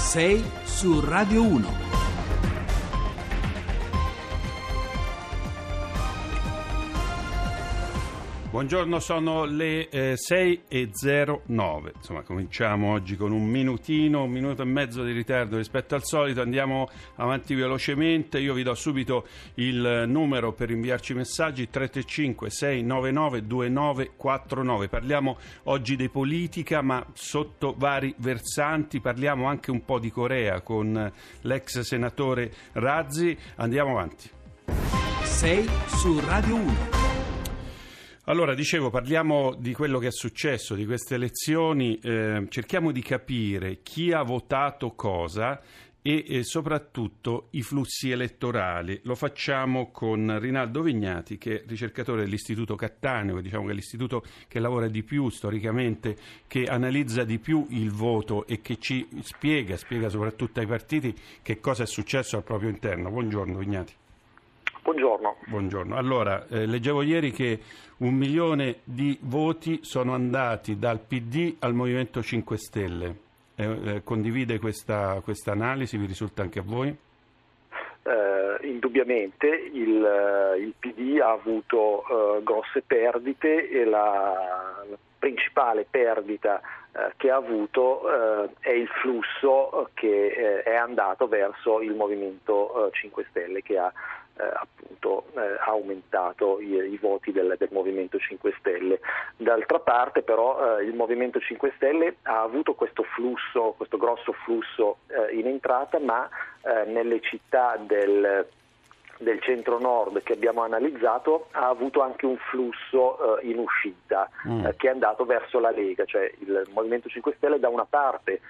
6 su Radio 1. Buongiorno, sono le eh, 6.09. Insomma, cominciamo oggi con un minutino, un minuto e mezzo di ritardo rispetto al solito. Andiamo avanti velocemente. Io vi do subito il numero per inviarci messaggi: 335-699-2949. Parliamo oggi di politica, ma sotto vari versanti. Parliamo anche un po' di Corea con l'ex senatore Razzi. Andiamo avanti. 6 su Radio 1. Allora, dicevo, parliamo di quello che è successo, di queste elezioni, eh, cerchiamo di capire chi ha votato cosa e eh, soprattutto i flussi elettorali. Lo facciamo con Rinaldo Vignati, che è ricercatore dell'Istituto Cattaneo, diciamo che è l'istituto che lavora di più storicamente, che analizza di più il voto e che ci spiega, spiega soprattutto ai partiti che cosa è successo al proprio interno. Buongiorno Vignati. Buongiorno. Buongiorno. Allora, eh, leggevo ieri che un milione di voti sono andati dal PD al Movimento 5 Stelle. Eh, eh, condivide questa, analisi? Vi risulta anche a voi? Eh, indubbiamente il, eh, il, PD ha avuto eh, grosse perdite e la, la principale perdita che ha avuto è il flusso che è andato verso il Movimento 5 Stelle che ha appunto eh, ha aumentato i, i voti del, del, Movimento 5 Stelle. D'altra parte però eh, il Movimento 5 Stelle ha avuto questo flusso, questo grosso flusso eh, in entrata, ma eh, nelle città del del centro-nord che abbiamo analizzato ha avuto anche un flusso eh, in uscita mm. eh, che è andato verso la Lega, cioè il Movimento 5 Stelle da una parte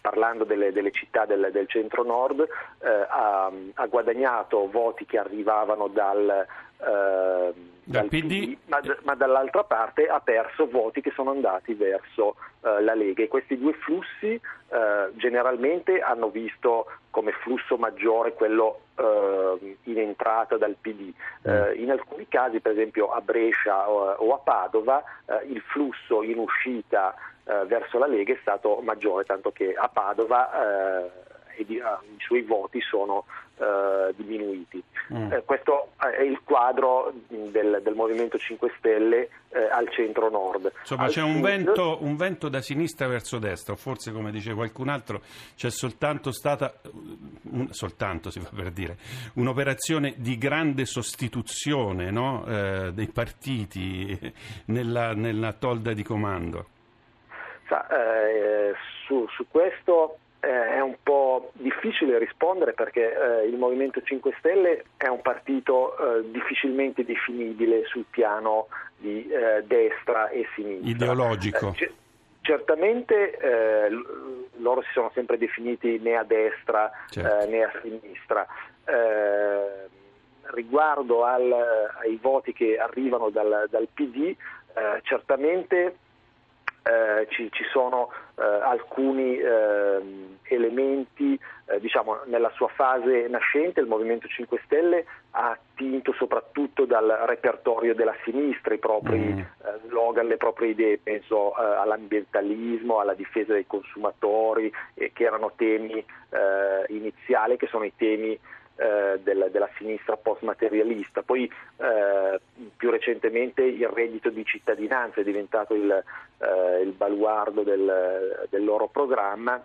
parlando delle, delle città del, del centro-nord, eh, ha, ha, guadagnato voti che arrivavano dal, eh, dal PD, ma, ma, dall'altra parte ha perso voti che sono andati verso eh, la Lega. E questi due flussi eh, generalmente hanno visto come flusso maggiore quello eh, in entrata dal PD. Mm. in alcuni casi, per esempio a Brescia o, o a Padova, il flusso in uscita eh, verso la Lega è stato maggiore, tanto che a Padova eh, di, uh, i suoi voti sono uh, diminuiti. Mm. Eh, questo è il quadro del, del Movimento 5 Stelle eh, al centro-nord. Insomma, al c'è un vento, un vento, da sinistra verso destra, forse, come dice qualcun altro, c'è soltanto stata, un, soltanto si fa per dire, un'operazione di grande sostituzione no? eh, dei partiti nella, nella tolda di comando. Sa, eh, su, su, questo eh, è un po' difficile rispondere perché eh, il Movimento 5 Stelle è un partito eh, difficilmente definibile sul piano di eh, destra e sinistra. Ideologico. C- certamente loro si sono sempre definiti né a destra certo. né a sinistra riguardo al, ai voti che arrivano dal, dal PD, eh, certamente eh, ci, ci, sono eh, alcuni eh, elementi, eh, diciamo nella sua fase nascente il Movimento 5 Stelle ha attinto soprattutto dal repertorio della sinistra i propri mm. Eh, slogan, le proprie idee, penso eh, all'ambientalismo, alla difesa dei consumatori, che erano temi iniziali, che sono i temi eh, della, della, sinistra post-materialista. Poi eh, più recentemente il reddito di cittadinanza è diventato il, eh, il baluardo del, del, loro programma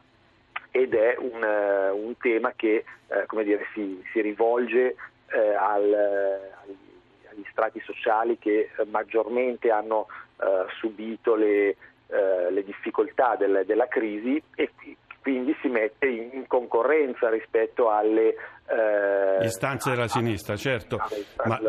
ed è un, eh, un tema che eh, dire, si, si, rivolge al, agli strati sociali che maggiormente hanno subito le, le difficoltà del, della crisi e quindi si mette in concorrenza rispetto alle eh, istanze della sinistra, certo, ma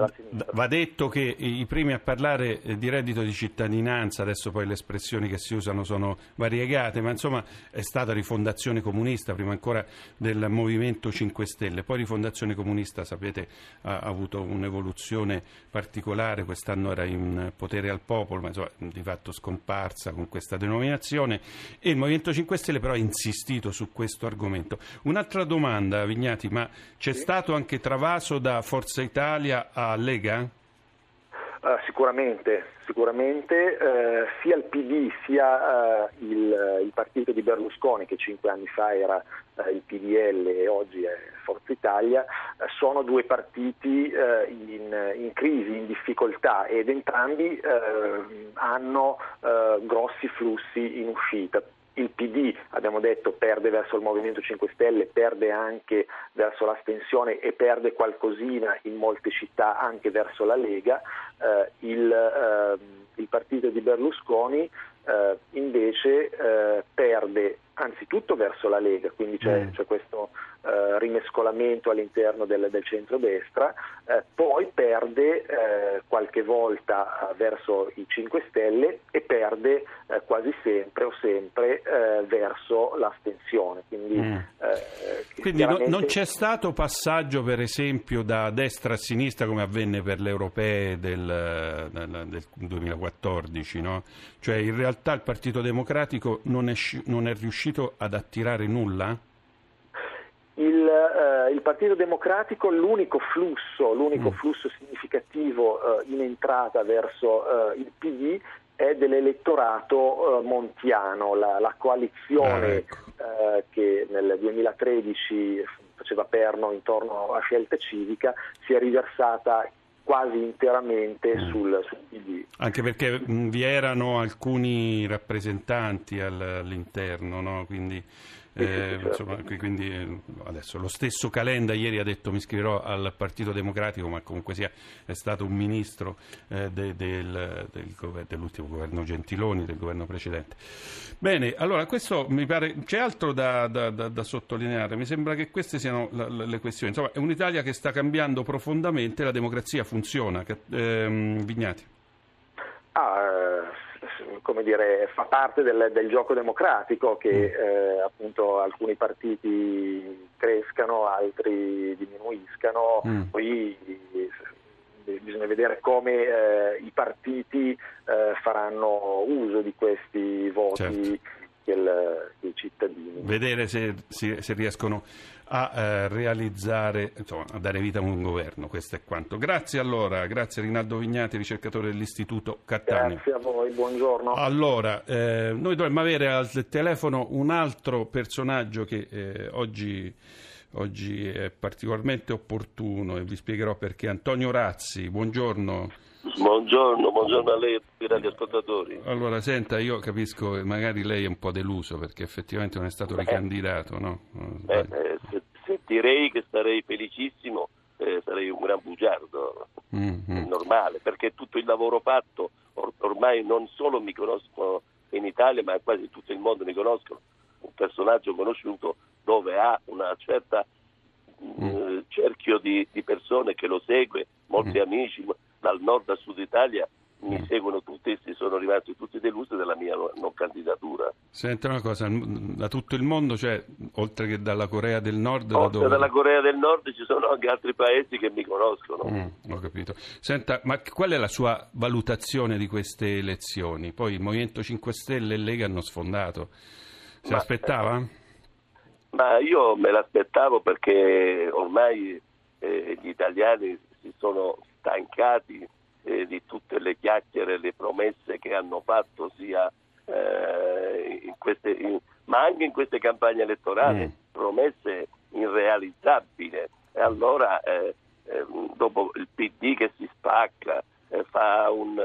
va detto che i primi a parlare eh, di reddito di cittadinanza, adesso poi le espressioni che si usano sono variegate, ma insomma è stata rifondazione comunista, prima ancora del Movimento 5 Stelle, poi rifondazione comunista, sapete, ha avuto un'evoluzione particolare, quest'anno era in potere al popolo, ma insomma di fatto scomparsa con questa denominazione. E il Movimento 5 Stelle però ha insistito su questo argomento. Un'altra domanda, Vignati, ma c'è sì. stato anche travaso da Forza Italia a Lega? Uh, sicuramente, sicuramente uh, sia il PD sia uh, il, il, partito di Berlusconi, che cinque anni fa era il PDL e oggi è Forza Italia, sono due partiti in, in, crisi, in difficoltà ed entrambi hanno grossi flussi in uscita il PD, abbiamo detto, perde verso il Movimento 5 Stelle, perde anche verso l'astensione e perde qualcosina in molte città anche verso la Lega, eh, il, eh, il, partito di Berlusconi eh, invece eh, perde anzitutto verso la Lega, quindi c'è, mm. c'è questo eh, rimescolamento all'interno del, del centrodestra, eh, poi perde eh, qualche volta eh, verso i 5 Stelle e perde eh, quasi sempre o sempre eh, verso l'astensione. Quindi, mm. Quindi chiaramente... no, non c'è stato passaggio per esempio da destra a sinistra come avvenne per le europee del, del, del 2014, no? cioè in realtà il Partito Democratico non è, non è riuscito ad attirare nulla? Il, eh, il, Partito Democratico, l'unico flusso, l'unico mm. flusso significativo eh, in entrata verso eh, il PD è dell'elettorato eh, montiano, la, la coalizione ah, ecco. Eh, che nel 2013 faceva perno intorno a scelta civica si è riversata quasi interamente mm. sul, sul, PD. Anche perché mh, vi erano alcuni rappresentanti all'interno, no? quindi eh, insomma, quindi eh, adesso lo stesso Calenda ieri ha detto mi iscriverò al Partito Democratico, ma comunque sia è stato un ministro eh, de, del, del gover- dell'ultimo governo Gentiloni, del governo precedente. Bene, allora questo mi pare c'è altro da, da, da, da sottolineare. Mi sembra che queste siano la, la, le questioni. Insomma, è un'Italia che sta cambiando profondamente, la democrazia funziona. Che, ehm, Vignati. Ah, eh, come dire, fa parte del, del, gioco democratico che mm. eh, appunto alcuni partiti crescano, altri diminuiscano, mm. poi eh, bisogna vedere come eh, i partiti eh, faranno uso di questi voti certo. Del, dei cittadini. Vedere se, se, se riescono a eh, realizzare, insomma, a dare vita a un governo. Questo è quanto. Grazie allora, grazie Rinaldo Vignati, ricercatore dell'Istituto Cattaneo. Grazie a voi, buongiorno. Allora, eh, noi dovremmo avere al telefono un altro personaggio che eh, oggi, oggi è particolarmente opportuno e vi spiegherò perché. Antonio Razzi, buongiorno. Buongiorno, buongiorno a lei e a tutti i radioascoltatori. Allora, senta, io capisco che magari lei è un po' deluso perché effettivamente non è stato Beh, ricandidato, no? Eh, eh, se, se direi che sarei felicissimo, eh, sarei un gran bugiardo, mm-hmm. è normale, perché tutto il lavoro fatto, or- ormai non solo mi conoscono in Italia, ma quasi tutto il mondo mi conoscono, un personaggio conosciuto dove ha una certa mm. eh, cerchio di, di, persone che lo segue, molti mm. amici dal nord al sud Italia mi mm. seguono tutti e sono rimasti tutti delusi della mia non candidatura. Senta una cosa, da tutto il mondo, cioè, oltre che dalla Corea del Nord... Oltre da dalla Corea del Nord ci sono anche altri paesi che mi conoscono. Mm, ho capito. Senta, ma qual è la sua valutazione di queste elezioni? Poi il Movimento 5 Stelle e Lega hanno sfondato. Si ma, aspettava? Ma io me l'aspettavo perché ormai eh, gli italiani si sono stancati eh, di tutte le chiacchiere e le promesse che hanno fatto sia eh, in queste, in, ma anche in queste campagne elettorali, mm. promesse irrealizzabili. E allora eh, ehm, dopo il PD che si spacca, eh, fa un,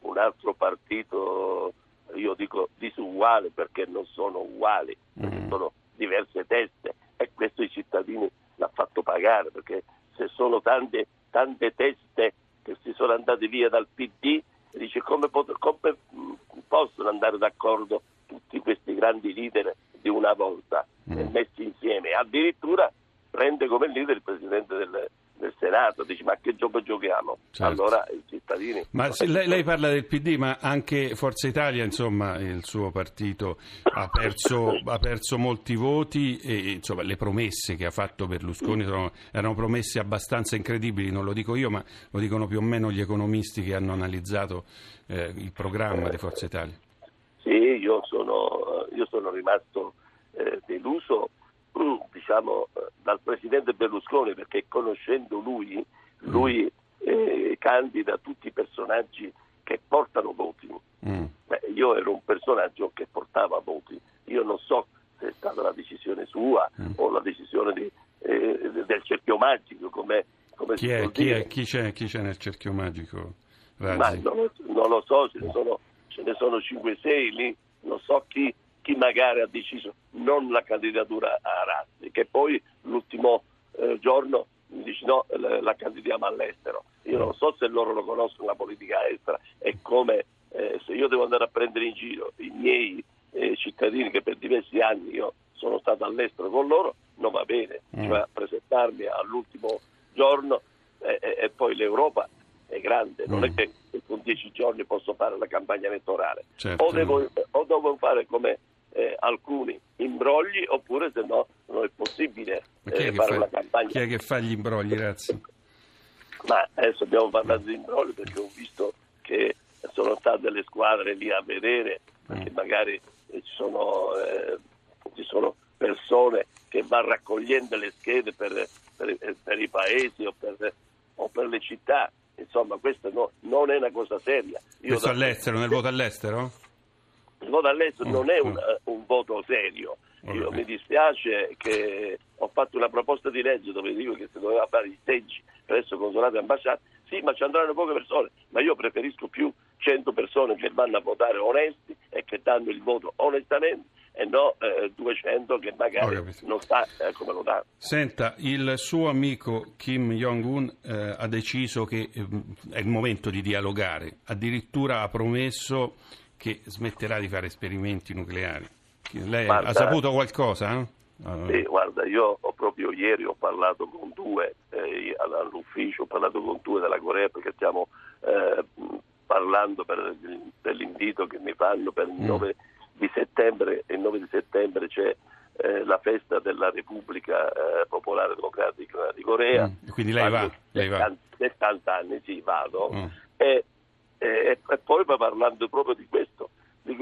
un altro partito, io dico disuguale perché non sono uguali, mm. sono diverse teste e questo i cittadini l'ha fatto pagare perché se sono tante, tante teste che si sono andate via dal PD, dice come, pot- come possono andare d'accordo tutti questi grandi leader di una volta mm. messi insieme, addirittura prende come leader il Presidente del, del Senato, dici ma che gioco giochiamo? Certo. Allora i cittadini... Ma lei, lei, parla del PD, ma anche Forza Italia, insomma, il suo partito ha perso, ha perso molti voti e insomma, le promesse che ha fatto Berlusconi sono, erano promesse abbastanza incredibili, non lo dico io, ma lo dicono più o meno gli economisti che hanno analizzato eh, il programma di Forza Italia. Sì, io sono, io sono rimasto eh, deluso diciamo, dal presidente Berlusconi, perché conoscendo lui, lui eh, candida tutti i personaggi che portano voti. Mm. Beh, io ero un personaggio che portava voti. Io non so se è stata la decisione sua mm. o la decisione di, eh, del cerchio magico, come, come chi, è, chi, è, chi, c'è, chi, c'è, nel cerchio magico? Ma non, lo, non lo so, ce ne sono, ce ne sono 5-6 lì, non so chi, chi, magari ha deciso non la candidatura a Razzi, che poi l'ultimo eh, giorno mi dice no, la, la candidiamo all'estero. Io non so se loro lo conoscono la politica estera e come eh, se io devo andare a prendere in giro i miei eh, cittadini che per diversi anni io sono stato all'estero con loro, non va bene, mm. cioè presentarmi all'ultimo giorno e, e poi l'Europa è grande, non mm. è che con dieci giorni posso fare la campagna elettorale, certo. o, devo, o, devo, fare come eh, alcuni imbrogli oppure se no non è possibile eh, fare fa, la campagna. Chi è che fa gli imbrogli, grazie? Ma adesso abbiamo parlato di imbrogli perché ho visto che sono state le squadre lì a vedere, perché mm. magari eh, ci sono, eh, ci sono persone che vanno raccogliendo le schede per, per, per i paesi o per, o per, le città. Insomma, questa no, non è una cosa seria. Io Questo all'estero, nel voto all'estero? Il voto all'estero mm. non è un, un voto serio. Io mi dispiace che ho fatto una proposta di legge dove dico che si doveva fare i seggi presso consolati e ambasciate. Sì, ma ci andranno poche persone, ma io preferisco più 100 persone che vanno a votare onesti e che danno il voto onestamente e no eh, 200 che magari non sta eh, come lo danno. Senta, il suo amico Kim Jong-un eh, ha deciso che eh, è il momento di dialogare, addirittura ha promesso che smetterà di fare esperimenti nucleari. Lei guarda, ha saputo qualcosa? Eh? Sì, guarda, io proprio ieri ho parlato con due eh, all'ufficio, ho parlato con due della Corea perché stiamo eh, parlando per, per, l'invito che mi fanno per il 9 mm. di settembre e il 9 di settembre c'è eh, la festa della Repubblica eh, Popolare Democratica di Corea. Mm. Quindi lei va, lei va? 70 anni, sì, vado. Mm. E, e, e, poi parlando proprio di questo,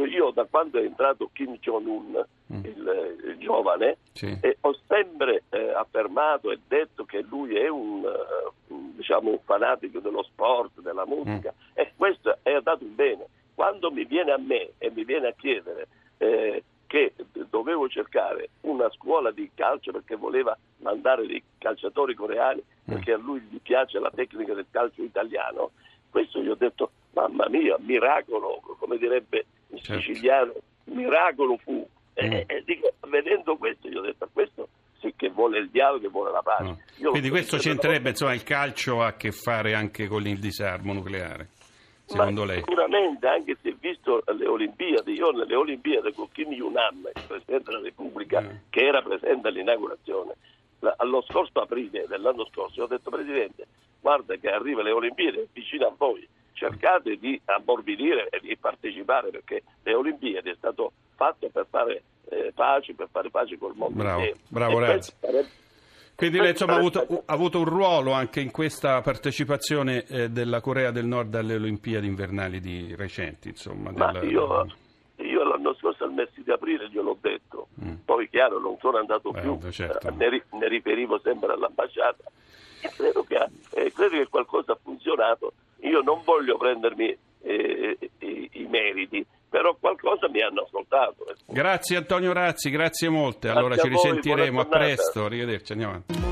io da quando è entrato Kim Jong-un, mm. il, il, giovane, sì. ho sempre eh, affermato e detto che lui è un, uh, diciamo, un fanatico dello sport, della musica mm. e questo è andato bene. Quando mi viene a me e mi viene a chiedere eh, che dovevo cercare una scuola di calcio perché voleva mandare dei calciatori coreani mm. perché a lui gli piace la tecnica del calcio italiano, questo gli ho detto mamma mia, miracolo, come direbbe certo. siciliano, miracolo fu. Mm. E, e dico, vedendo questo, gli ho detto, questo sì che vuole il dialogo, che vuole la pace. Mm. Quindi questo c'entrerebbe, insomma, il calcio ha a che fare anche con il disarmo nucleare, secondo Ma lei? Sicuramente, anche se visto le Olimpiadi, io nelle Olimpiadi con Kim Jong-un, il Presidente della Repubblica, mm. che era presente all'inaugurazione, allo scorso aprile dell'anno scorso, ho detto Presidente, guarda che arriva le Olimpiadi vicino a voi, cercate di ammorbidire e di partecipare perché le Olimpiadi è stato fatto per fare eh, pace, per fare pace col mondo bravo, intero. Bravo Renzi. Quindi lei insomma, ha, avuto, ha, avuto, un ruolo anche in questa partecipazione eh, della Corea del Nord alle Olimpiadi invernali di recenti. Insomma, della... io, io, l'anno scorso al mese di aprile gliel'ho detto, mm. poi chiaro non sono andato Beh, più, certo. eh, ne, ne, riferivo sempre all'ambasciata. Credo che, eh, credo che qualcosa ha funzionato io non voglio prendermi eh, i, i, meriti, però qualcosa mi hanno ascoltato. Grazie Antonio Razzi, grazie molte. Grazie allora ci voi, risentiremo a presto. Arrivederci, andiamo avanti.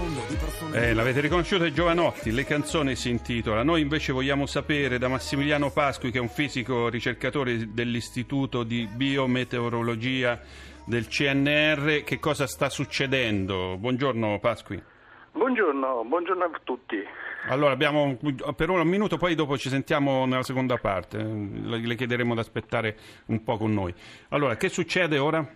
Eh, l'avete riconosciuto ai giovanotti, le canzoni si intitola. Noi invece vogliamo sapere da Massimiliano Pasqui, che è un fisico ricercatore dell'Istituto di Biometeorologia del CNR, che cosa sta succedendo. Buongiorno Pasqui. Buongiorno, buongiorno a tutti. Allora, abbiamo per ora un minuto, poi dopo ci sentiamo nella seconda parte. Le chiederemo di aspettare un po' con noi. Allora, che succede ora?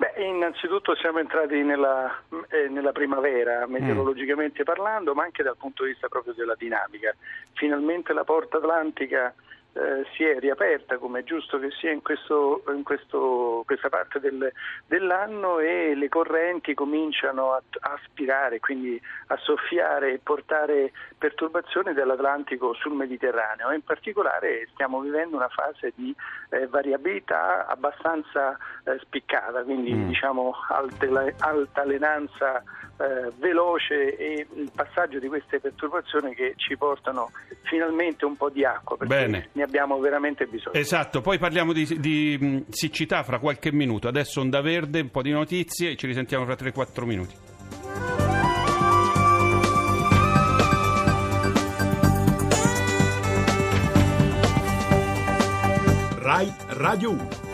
Beh, innanzitutto siamo entrati nella, eh, nella primavera, meteorologicamente mm. parlando, ma anche dal punto di vista proprio della dinamica. Finalmente la porta atlantica eh, si è riaperta come è giusto che sia in, questo, in questo, questa parte del, dell'anno e le correnti cominciano a, a, aspirare, quindi a soffiare e portare perturbazioni dall'Atlantico sul Mediterraneo. In particolare stiamo vivendo una fase di eh, variabilità abbastanza eh, spiccata, quindi mm. diciamo altela- altalenanza eh, veloce e il passaggio di queste perturbazioni che ci portano finalmente un po' di acqua, perché Bene. ne abbiamo veramente bisogno. Esatto, poi parliamo di, di mh, siccità fra qualche minuto, adesso onda verde, un po' di notizie, ci risentiamo fra 3-4 minuti. RAI Radio 1